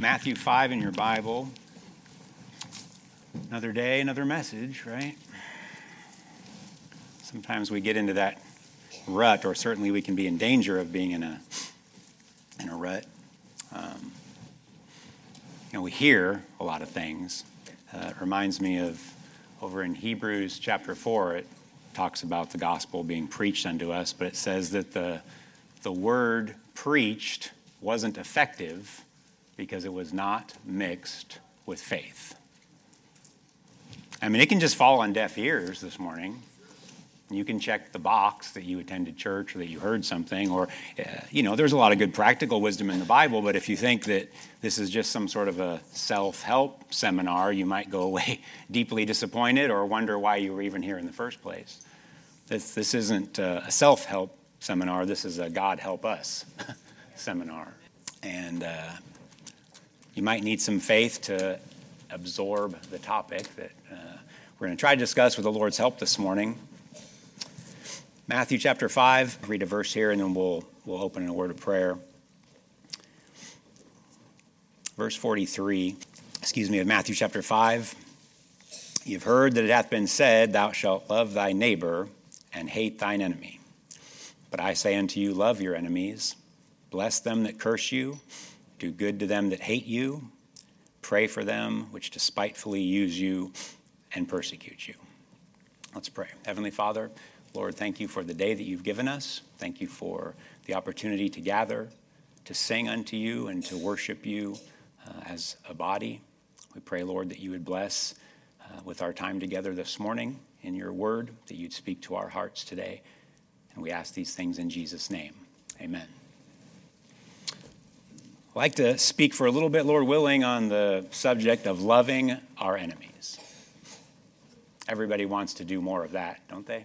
Matthew 5 in your Bible. Another day, another message, right? Sometimes we get into that rut, or certainly we can be in danger of being in a, in a rut. Um, you know, we hear a lot of things. Uh, it reminds me of over in Hebrews chapter 4, it talks about the gospel being preached unto us, but it says that the, the word preached wasn't effective because it was not mixed with faith. I mean, it can just fall on deaf ears this morning. You can check the box that you attended church or that you heard something, or, uh, you know, there's a lot of good practical wisdom in the Bible, but if you think that this is just some sort of a self help seminar, you might go away deeply disappointed or wonder why you were even here in the first place. This, this isn't uh, a self help seminar, this is a God help us seminar. And uh, you might need some faith to absorb the topic that uh, we're going to try to discuss with the Lord's help this morning. Matthew chapter 5, read a verse here and then we'll, we'll open in a word of prayer. Verse 43, excuse me, of Matthew chapter 5. You've heard that it hath been said, Thou shalt love thy neighbor and hate thine enemy. But I say unto you, Love your enemies, bless them that curse you, do good to them that hate you, pray for them which despitefully use you and persecute you. Let's pray. Heavenly Father, Lord, thank you for the day that you've given us. Thank you for the opportunity to gather, to sing unto you, and to worship you uh, as a body. We pray, Lord, that you would bless uh, with our time together this morning in your word, that you'd speak to our hearts today. And we ask these things in Jesus' name. Amen. I'd like to speak for a little bit, Lord willing, on the subject of loving our enemies. Everybody wants to do more of that, don't they?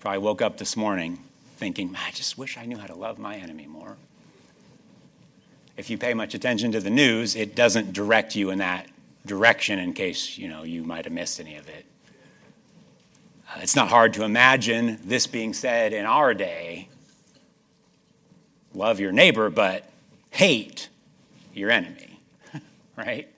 Probably woke up this morning thinking, I just wish I knew how to love my enemy more. If you pay much attention to the news, it doesn't direct you in that direction in case you know you might have missed any of it. Uh, it's not hard to imagine this being said in our day. Love your neighbor, but hate your enemy, right?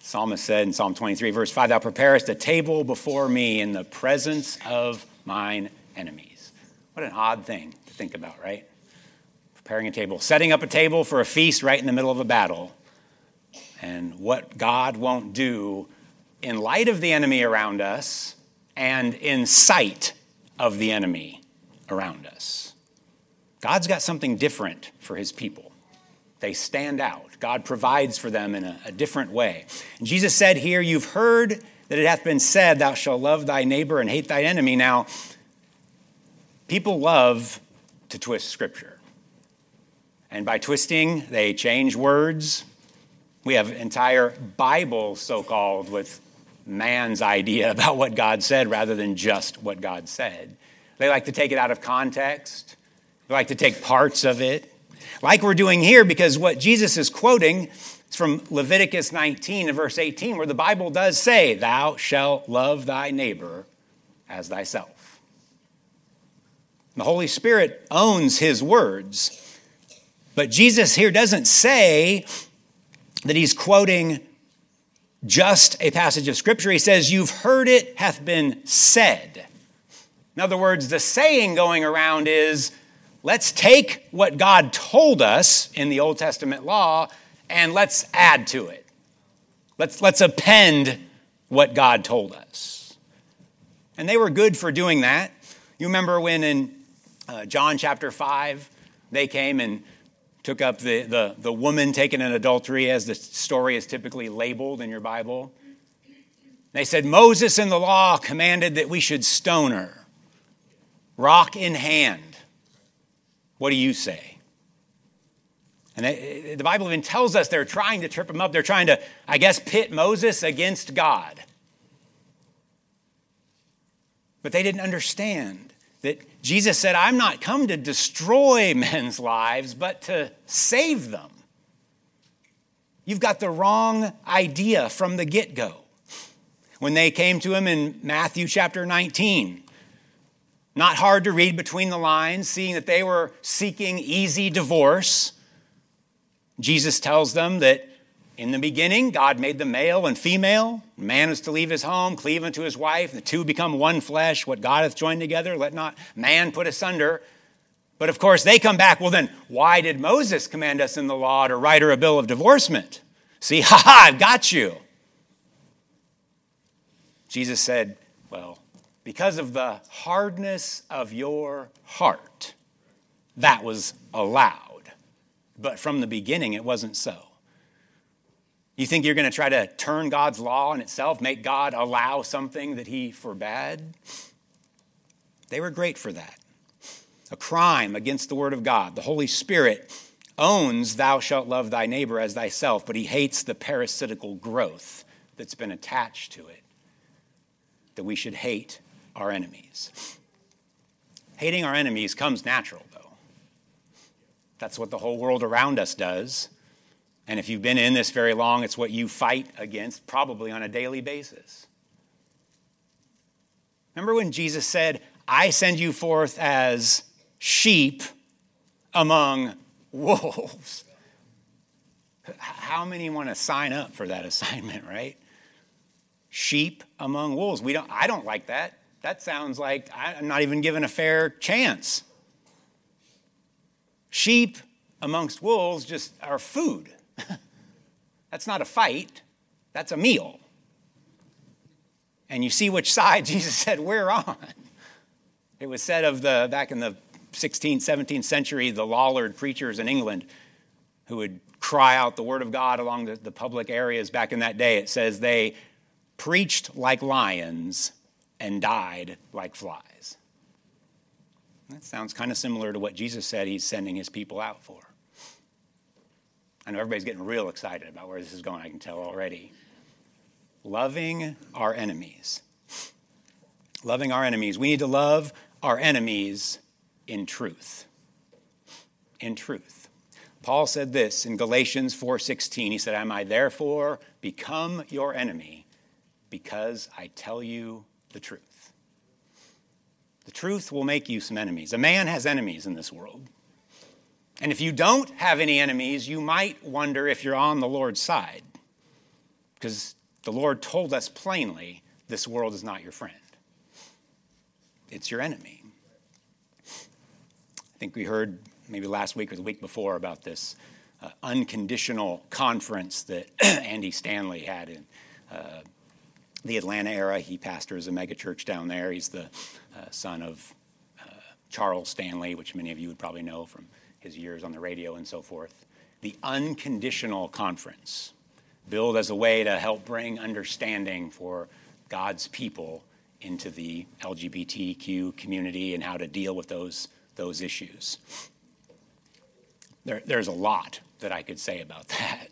Psalmist said in Psalm 23, verse 5, Thou preparest a table before me in the presence of mine enemies. What an odd thing to think about, right? Preparing a table, setting up a table for a feast right in the middle of a battle. And what God won't do in light of the enemy around us and in sight of the enemy around us. God's got something different for his people. They stand out. God provides for them in a, a different way. And Jesus said here, You've heard that it hath been said, Thou shalt love thy neighbor and hate thy enemy. Now, people love to twist scripture. And by twisting, they change words. We have entire Bibles, so called, with man's idea about what God said rather than just what God said. They like to take it out of context, they like to take parts of it like we're doing here, because what Jesus is quoting is from Leviticus 19 and verse 18, where the Bible does say, Thou shalt love thy neighbor as thyself. The Holy Spirit owns his words. But Jesus here doesn't say that he's quoting just a passage of Scripture. He says, You've heard it hath been said. In other words, the saying going around is, let's take what God told us in the Old Testament law and let's add to it. Let's, let's append what God told us. And they were good for doing that. You remember when in uh, John chapter 5, they came and took up the, the, the woman taken in adultery, as the story is typically labeled in your Bible. They said, Moses in the law commanded that we should stone her, rock in hand. What do you say? And the Bible even tells us they're trying to trip him up. They're trying to, I guess, pit Moses against God. But they didn't understand that Jesus said, I'm not come to destroy men's lives, but to save them. You've got the wrong idea from the get go. When they came to him in Matthew chapter 19, not hard to read between the lines, seeing that they were seeking easy divorce. Jesus tells them that in the beginning, God made them male and female. Man is to leave his home, cleave unto his wife. The two become one flesh. What God hath joined together, let not man put asunder. But of course, they come back. Well, then, why did Moses command us in the law to write her a bill of divorcement? See, ha ha, I've got you. Jesus said, Well, because of the hardness of your heart, that was allowed. But from the beginning, it wasn't so. You think you're going to try to turn God's law on itself, make God allow something that he forbade? They were great for that. A crime against the word of God. The Holy Spirit owns thou shalt love thy neighbor as thyself, but he hates the parasitical growth that's been attached to it. That we should hate our enemies. Hating our enemies comes natural, though. That's what the whole world around us does. And if you've been in this very long, it's what you fight against probably on a daily basis. Remember when Jesus said, I send you forth as sheep among wolves? How many want to sign up for that assignment, right? Sheep among wolves. We don't, I don't like that. That sounds like I'm not even given a fair chance. Sheep amongst wolves just are food. That's not a fight, that's a meal. And you see which side Jesus said we're on. It was said of the back in the 16th, 17th century, the Lollard preachers in England who would cry out the word of God along the, the public areas back in that day. It says they preached like lions and died like flies. That sounds kind of similar to what Jesus said he's sending his people out for. I know everybody's getting real excited about where this is going, I can tell already. Loving our enemies. Loving our enemies. We need to love our enemies in truth. In truth. Paul said this in Galatians 4:16. He said, "Am I therefore become your enemy because I tell you the truth?" The truth will make you some enemies. A man has enemies in this world. And if you don't have any enemies, you might wonder if you're on the Lord's side. Because the Lord told us plainly this world is not your friend, it's your enemy. I think we heard maybe last week or the week before about this uh, unconditional conference that Andy Stanley had in uh, the Atlanta era. He pastors a megachurch down there. He's the uh, son of uh, Charles Stanley, which many of you would probably know from his years on the radio and so forth. The unconditional conference, billed as a way to help bring understanding for God's people into the LGBTQ community and how to deal with those, those issues. There, there's a lot that I could say about that.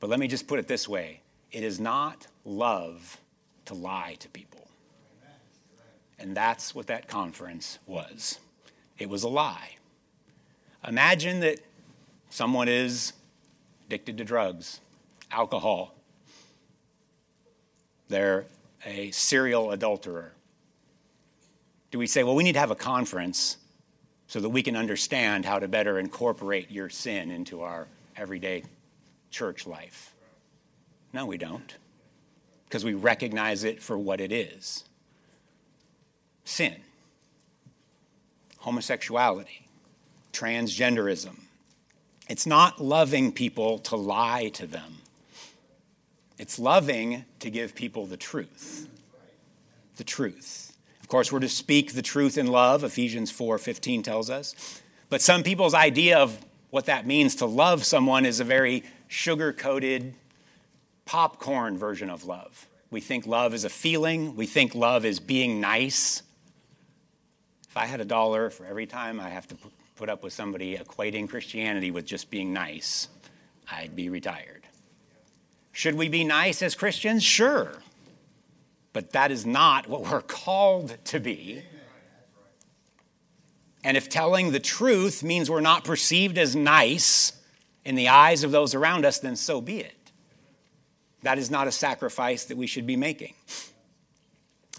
But let me just put it this way it is not love to lie to people. And that's what that conference was it was a lie. Imagine that someone is addicted to drugs, alcohol, they're a serial adulterer. Do we say, well, we need to have a conference so that we can understand how to better incorporate your sin into our everyday church life? No, we don't, because we recognize it for what it is sin, homosexuality, transgenderism. It's not loving people to lie to them. It's loving to give people the truth. The truth. Of course, we're to speak the truth in love, Ephesians 4:15 tells us. But some people's idea of what that means to love someone is a very sugar-coated popcorn version of love. We think love is a feeling, we think love is being nice. If I had a dollar for every time I have to put up with somebody equating Christianity with just being nice, I'd be retired. Should we be nice as Christians? Sure. But that is not what we're called to be. And if telling the truth means we're not perceived as nice in the eyes of those around us, then so be it. That is not a sacrifice that we should be making.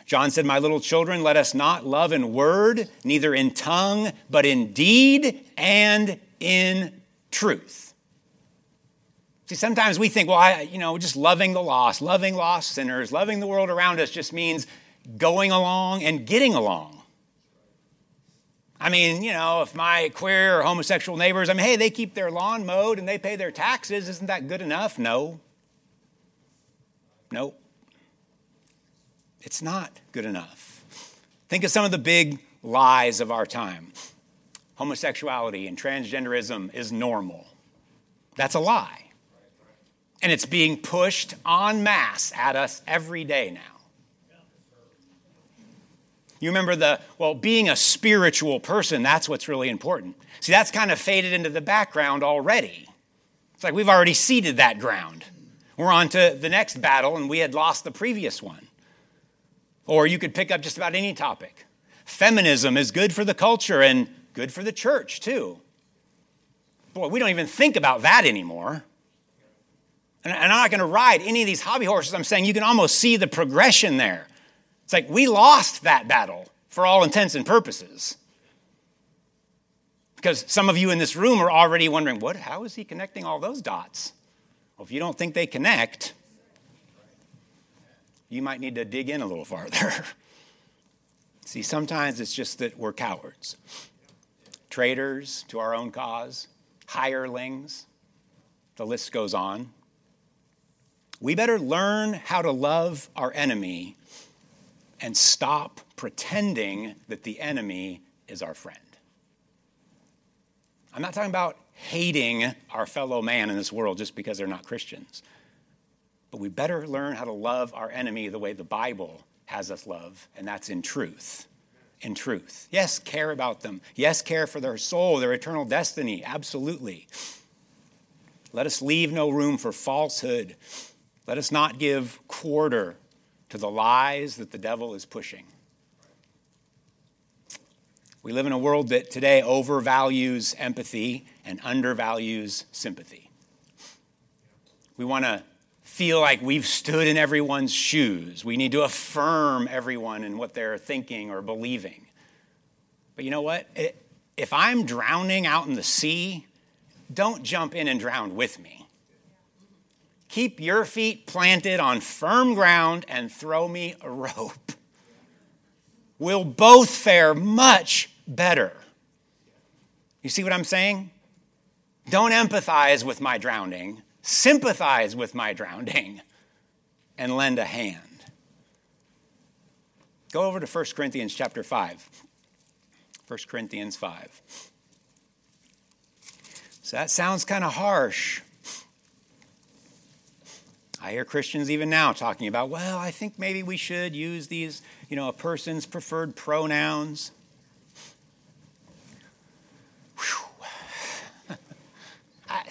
John said, My little children, let us not love in word, neither in tongue, but in deed and in truth. See, sometimes we think, well, I, you know, just loving the lost, loving lost sinners, loving the world around us just means going along and getting along. I mean, you know, if my queer or homosexual neighbors, I mean, hey, they keep their lawn mowed and they pay their taxes, isn't that good enough? No. Nope. It's not good enough. Think of some of the big lies of our time homosexuality and transgenderism is normal. That's a lie. And it's being pushed en masse at us every day now. You remember the, well, being a spiritual person, that's what's really important. See, that's kind of faded into the background already. It's like we've already ceded that ground. We're on to the next battle, and we had lost the previous one. Or you could pick up just about any topic. Feminism is good for the culture and good for the church, too. Boy, we don't even think about that anymore. And I'm not going to ride any of these hobby horses. I'm saying you can almost see the progression there. It's like we lost that battle for all intents and purposes. Because some of you in this room are already wondering, what, how is he connecting all those dots? Well, if you don't think they connect, you might need to dig in a little farther. See, sometimes it's just that we're cowards, traitors to our own cause, hirelings, the list goes on. We better learn how to love our enemy and stop pretending that the enemy is our friend. I'm not talking about hating our fellow man in this world just because they're not Christians. But we better learn how to love our enemy the way the Bible has us love, and that's in truth. In truth. Yes, care about them. Yes, care for their soul, their eternal destiny. Absolutely. Let us leave no room for falsehood. Let us not give quarter to the lies that the devil is pushing. We live in a world that today overvalues empathy and undervalues sympathy. We want to feel like we've stood in everyone's shoes. We need to affirm everyone in what they're thinking or believing. But you know what? If I'm drowning out in the sea, don't jump in and drown with me. Keep your feet planted on firm ground and throw me a rope. We'll both fare much better. You see what I'm saying? Don't empathize with my drowning, sympathize with my drowning, and lend a hand. Go over to 1 Corinthians chapter 5. 1 Corinthians 5. So that sounds kind of harsh. I hear Christians even now talking about, well, I think maybe we should use these, you know, a person's preferred pronouns.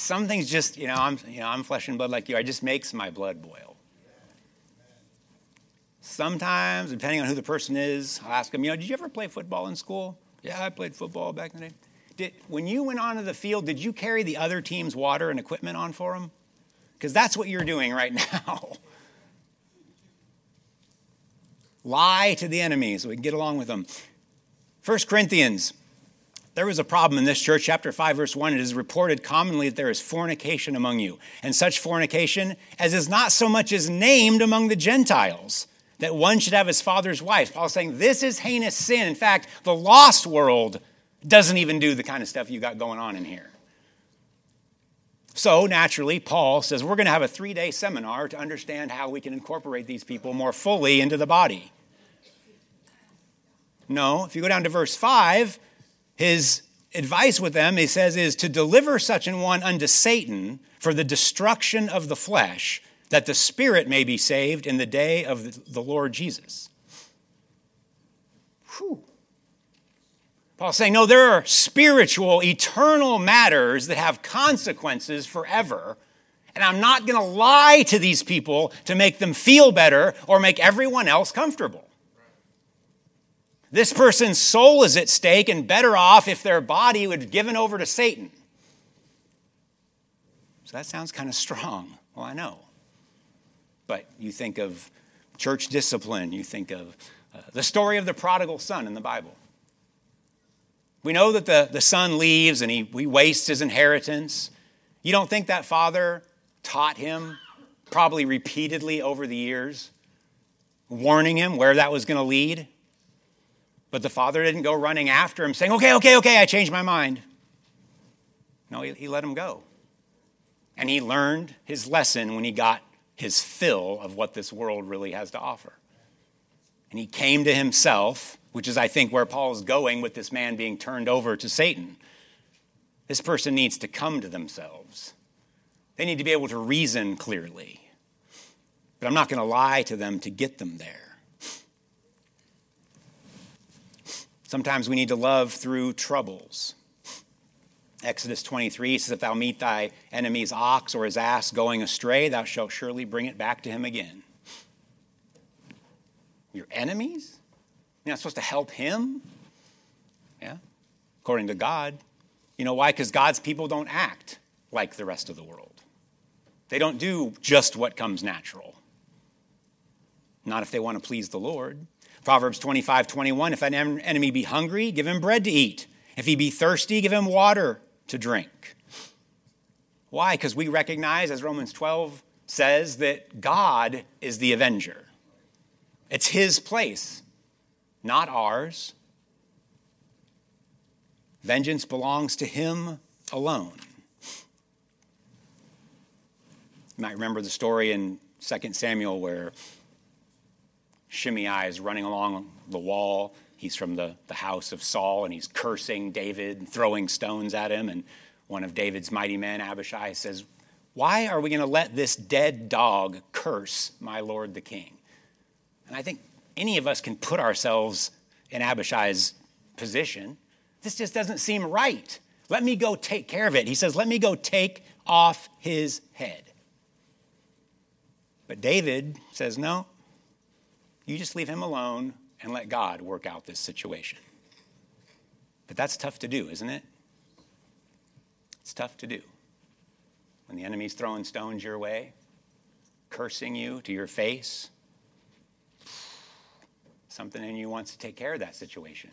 Some things just, you know, I'm, you know, I'm flesh and blood like you. It just makes my blood boil. Sometimes, depending on who the person is, I'll ask them, you know, did you ever play football in school? Yeah, I played football back in the day. Did, when you went onto the field, did you carry the other team's water and equipment on for them? because that's what you're doing right now. Lie to the enemy so we can get along with them. 1 Corinthians, there was a problem in this church, chapter 5, verse 1. It is reported commonly that there is fornication among you, and such fornication as is not so much as named among the Gentiles, that one should have his father's wife. Paul's saying this is heinous sin. In fact, the lost world doesn't even do the kind of stuff you got going on in here. So, naturally, Paul says we're going to have a three day seminar to understand how we can incorporate these people more fully into the body. No, if you go down to verse 5, his advice with them, he says, is to deliver such an one unto Satan for the destruction of the flesh, that the spirit may be saved in the day of the Lord Jesus. Whew. Paul's saying, no, there are spiritual, eternal matters that have consequences forever. And I'm not going to lie to these people to make them feel better or make everyone else comfortable. This person's soul is at stake and better off if their body would be given over to Satan. So that sounds kind of strong. Well, I know. But you think of church discipline, you think of uh, the story of the prodigal son in the Bible. We know that the, the son leaves and he, he wastes his inheritance. You don't think that father taught him, probably repeatedly over the years, warning him where that was going to lead? But the father didn't go running after him saying, Okay, okay, okay, I changed my mind. No, he, he let him go. And he learned his lesson when he got his fill of what this world really has to offer. And he came to himself, which is, I think, where Paul is going with this man being turned over to Satan. This person needs to come to themselves. They need to be able to reason clearly. But I'm not going to lie to them to get them there. Sometimes we need to love through troubles. Exodus 23 says, If thou meet thy enemy's ox or his ass going astray, thou shalt surely bring it back to him again. Your enemies? You're not supposed to help him? Yeah, according to God. You know why? Because God's people don't act like the rest of the world. They don't do just what comes natural. Not if they want to please the Lord. Proverbs 25, 21, if an enemy be hungry, give him bread to eat. If he be thirsty, give him water to drink. Why? Because we recognize, as Romans 12 says, that God is the avenger. It's his place, not ours. Vengeance belongs to him alone. You might remember the story in 2 Samuel where Shimei is running along the wall He's from the, the house of Saul, and he's cursing David and throwing stones at him. And one of David's mighty men, Abishai, says, Why are we going to let this dead dog curse my lord the king? And I think any of us can put ourselves in Abishai's position. This just doesn't seem right. Let me go take care of it. He says, Let me go take off his head. But David says, No, you just leave him alone and let God work out this situation. But that's tough to do, isn't it? It's tough to do. When the enemy's throwing stones your way, cursing you to your face, something in you wants to take care of that situation.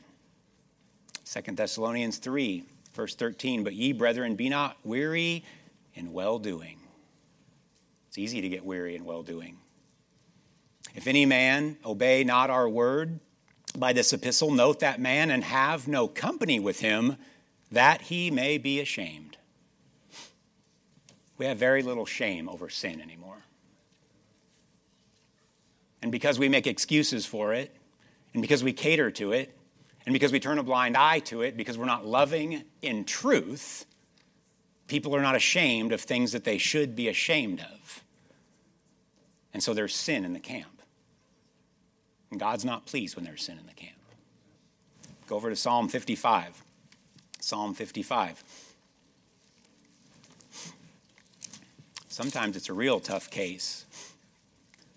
Second Thessalonians 3, verse 13, but ye, brethren, be not weary in well doing. It's easy to get weary in well doing. If any man obey not our word by this epistle, note that man and have no company with him, that he may be ashamed. We have very little shame over sin anymore. And because we make excuses for it, and because we cater to it, and because we turn a blind eye to it, because we're not loving in truth, people are not ashamed of things that they should be ashamed of. And so there's sin in the camp. And God's not pleased when there's sin in the camp. Go over to Psalm 55. Psalm 55. Sometimes it's a real tough case.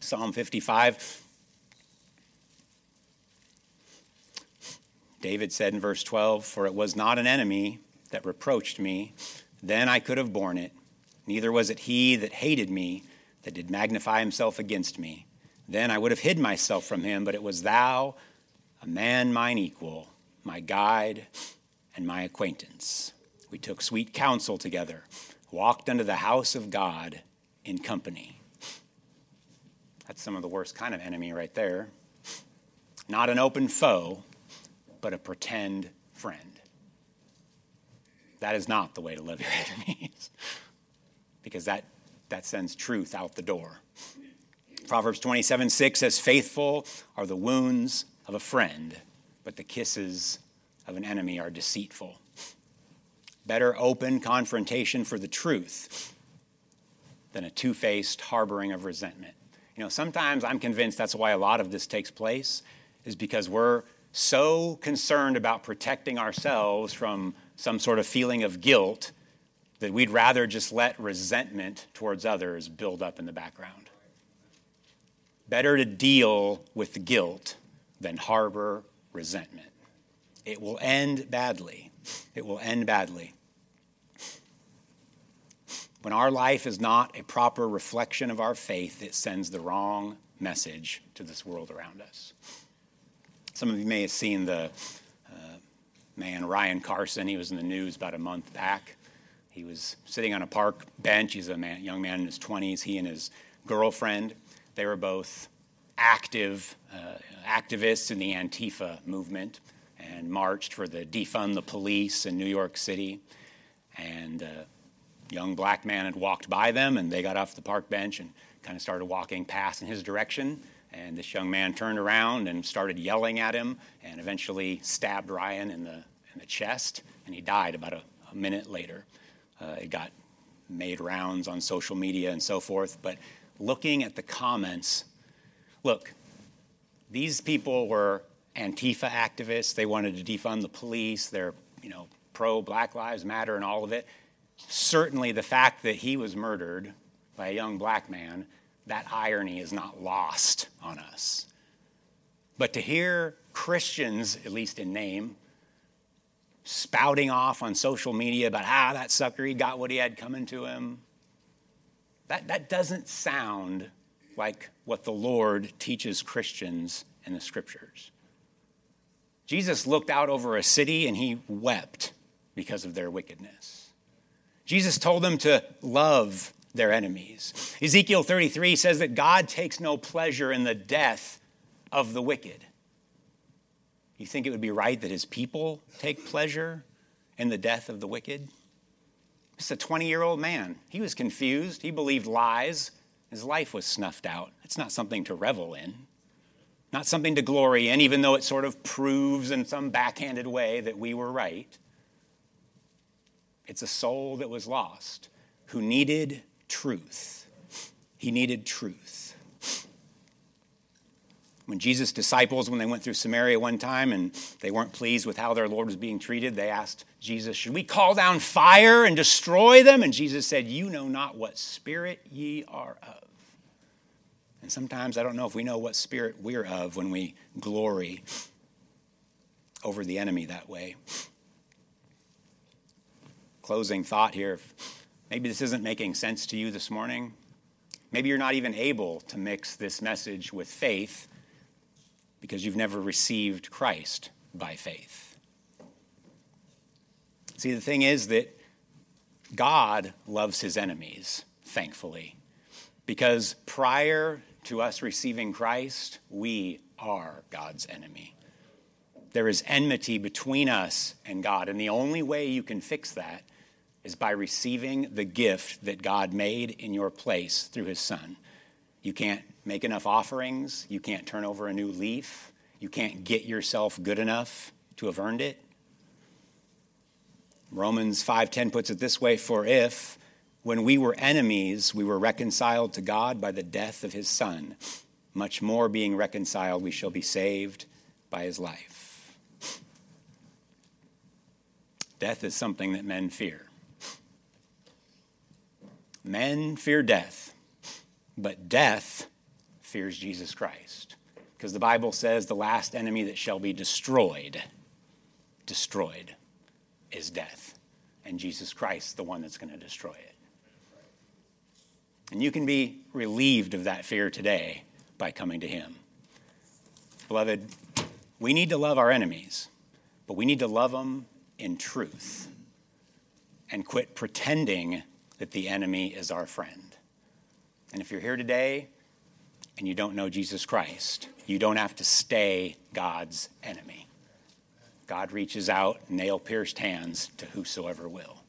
Psalm 55. David said in verse 12, For it was not an enemy that reproached me, then I could have borne it. Neither was it he that hated me that did magnify himself against me. Then I would have hid myself from him, but it was thou, a man mine equal, my guide and my acquaintance. We took sweet counsel together, walked unto the house of God in company. That's some of the worst kind of enemy right there. Not an open foe, but a pretend friend. That is not the way to love your enemies, because that, that sends truth out the door. Proverbs 27 6 says, Faithful are the wounds of a friend, but the kisses of an enemy are deceitful. Better open confrontation for the truth than a two faced harboring of resentment. You know, sometimes I'm convinced that's why a lot of this takes place, is because we're so concerned about protecting ourselves from some sort of feeling of guilt that we'd rather just let resentment towards others build up in the background. Better to deal with guilt than harbor resentment. It will end badly. It will end badly. When our life is not a proper reflection of our faith, it sends the wrong message to this world around us. Some of you may have seen the uh, man, Ryan Carson. He was in the news about a month back. He was sitting on a park bench. He's a man, young man in his 20s. He and his girlfriend, they were both active uh, activists in the Antifa movement and marched for the defund the police in New York City. And a young black man had walked by them, and they got off the park bench and kind of started walking past in his direction. And this young man turned around and started yelling at him and eventually stabbed Ryan in the, in the chest, and he died about a, a minute later. Uh, it got made rounds on social media and so forth. But looking at the comments, look, these people were Antifa activists. They wanted to defund the police. They're, you know, pro Black Lives Matter and all of it. Certainly, the fact that he was murdered by a young black man that irony is not lost on us. But to hear Christians, at least in name, spouting off on social media about, ah, that sucker, he got what he had coming to him, that, that doesn't sound like what the Lord teaches Christians in the scriptures. Jesus looked out over a city and he wept because of their wickedness. Jesus told them to love their enemies. Ezekiel 33 says that God takes no pleasure in the death of the wicked. You think it would be right that his people take pleasure in the death of the wicked? It's a 20 year old man. He was confused. He believed lies. His life was snuffed out. It's not something to revel in, not something to glory in, even though it sort of proves in some backhanded way that we were right. It's a soul that was lost who needed truth. He needed truth. When Jesus' disciples, when they went through Samaria one time and they weren't pleased with how their Lord was being treated, they asked Jesus, Should we call down fire and destroy them? And Jesus said, You know not what spirit ye are of. And sometimes I don't know if we know what spirit we're of when we glory over the enemy that way. Closing thought here Maybe this isn't making sense to you this morning. Maybe you're not even able to mix this message with faith because you've never received Christ by faith. See, the thing is that God loves his enemies, thankfully, because prior to us receiving Christ, we are God's enemy. There is enmity between us and God, and the only way you can fix that is by receiving the gift that God made in your place through his son. You can't make enough offerings, you can't turn over a new leaf, you can't get yourself good enough to have earned it. Romans 5:10 puts it this way, for if when we were enemies we were reconciled to God by the death of his son, much more being reconciled we shall be saved by his life. Death is something that men fear. Men fear death, but death fears Jesus Christ. Because the Bible says the last enemy that shall be destroyed, destroyed, is death. And Jesus Christ, the one that's going to destroy it. And you can be relieved of that fear today by coming to Him. Beloved, we need to love our enemies, but we need to love them in truth and quit pretending that the enemy is our friend. And if you're here today and you don't know Jesus Christ, you don't have to stay God's enemy. God reaches out, nail pierced hands to whosoever will.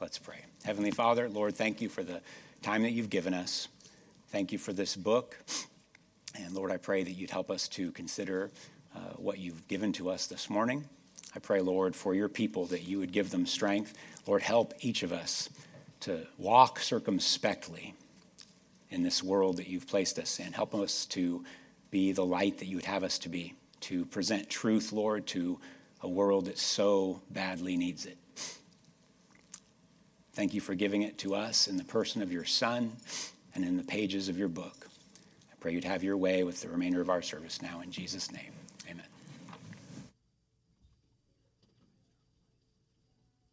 Let's pray. Heavenly Father, Lord, thank you for the time that you've given us. Thank you for this book. And Lord, I pray that you'd help us to consider uh, what you've given to us this morning. I pray, Lord, for your people that you would give them strength. Lord, help each of us to walk circumspectly in this world that you've placed us in. Help us to be the light that you would have us to be, to present truth, Lord, to a world that so badly needs it. Thank you for giving it to us in the person of your Son and in the pages of your book. I pray you'd have your way with the remainder of our service now. In Jesus' name.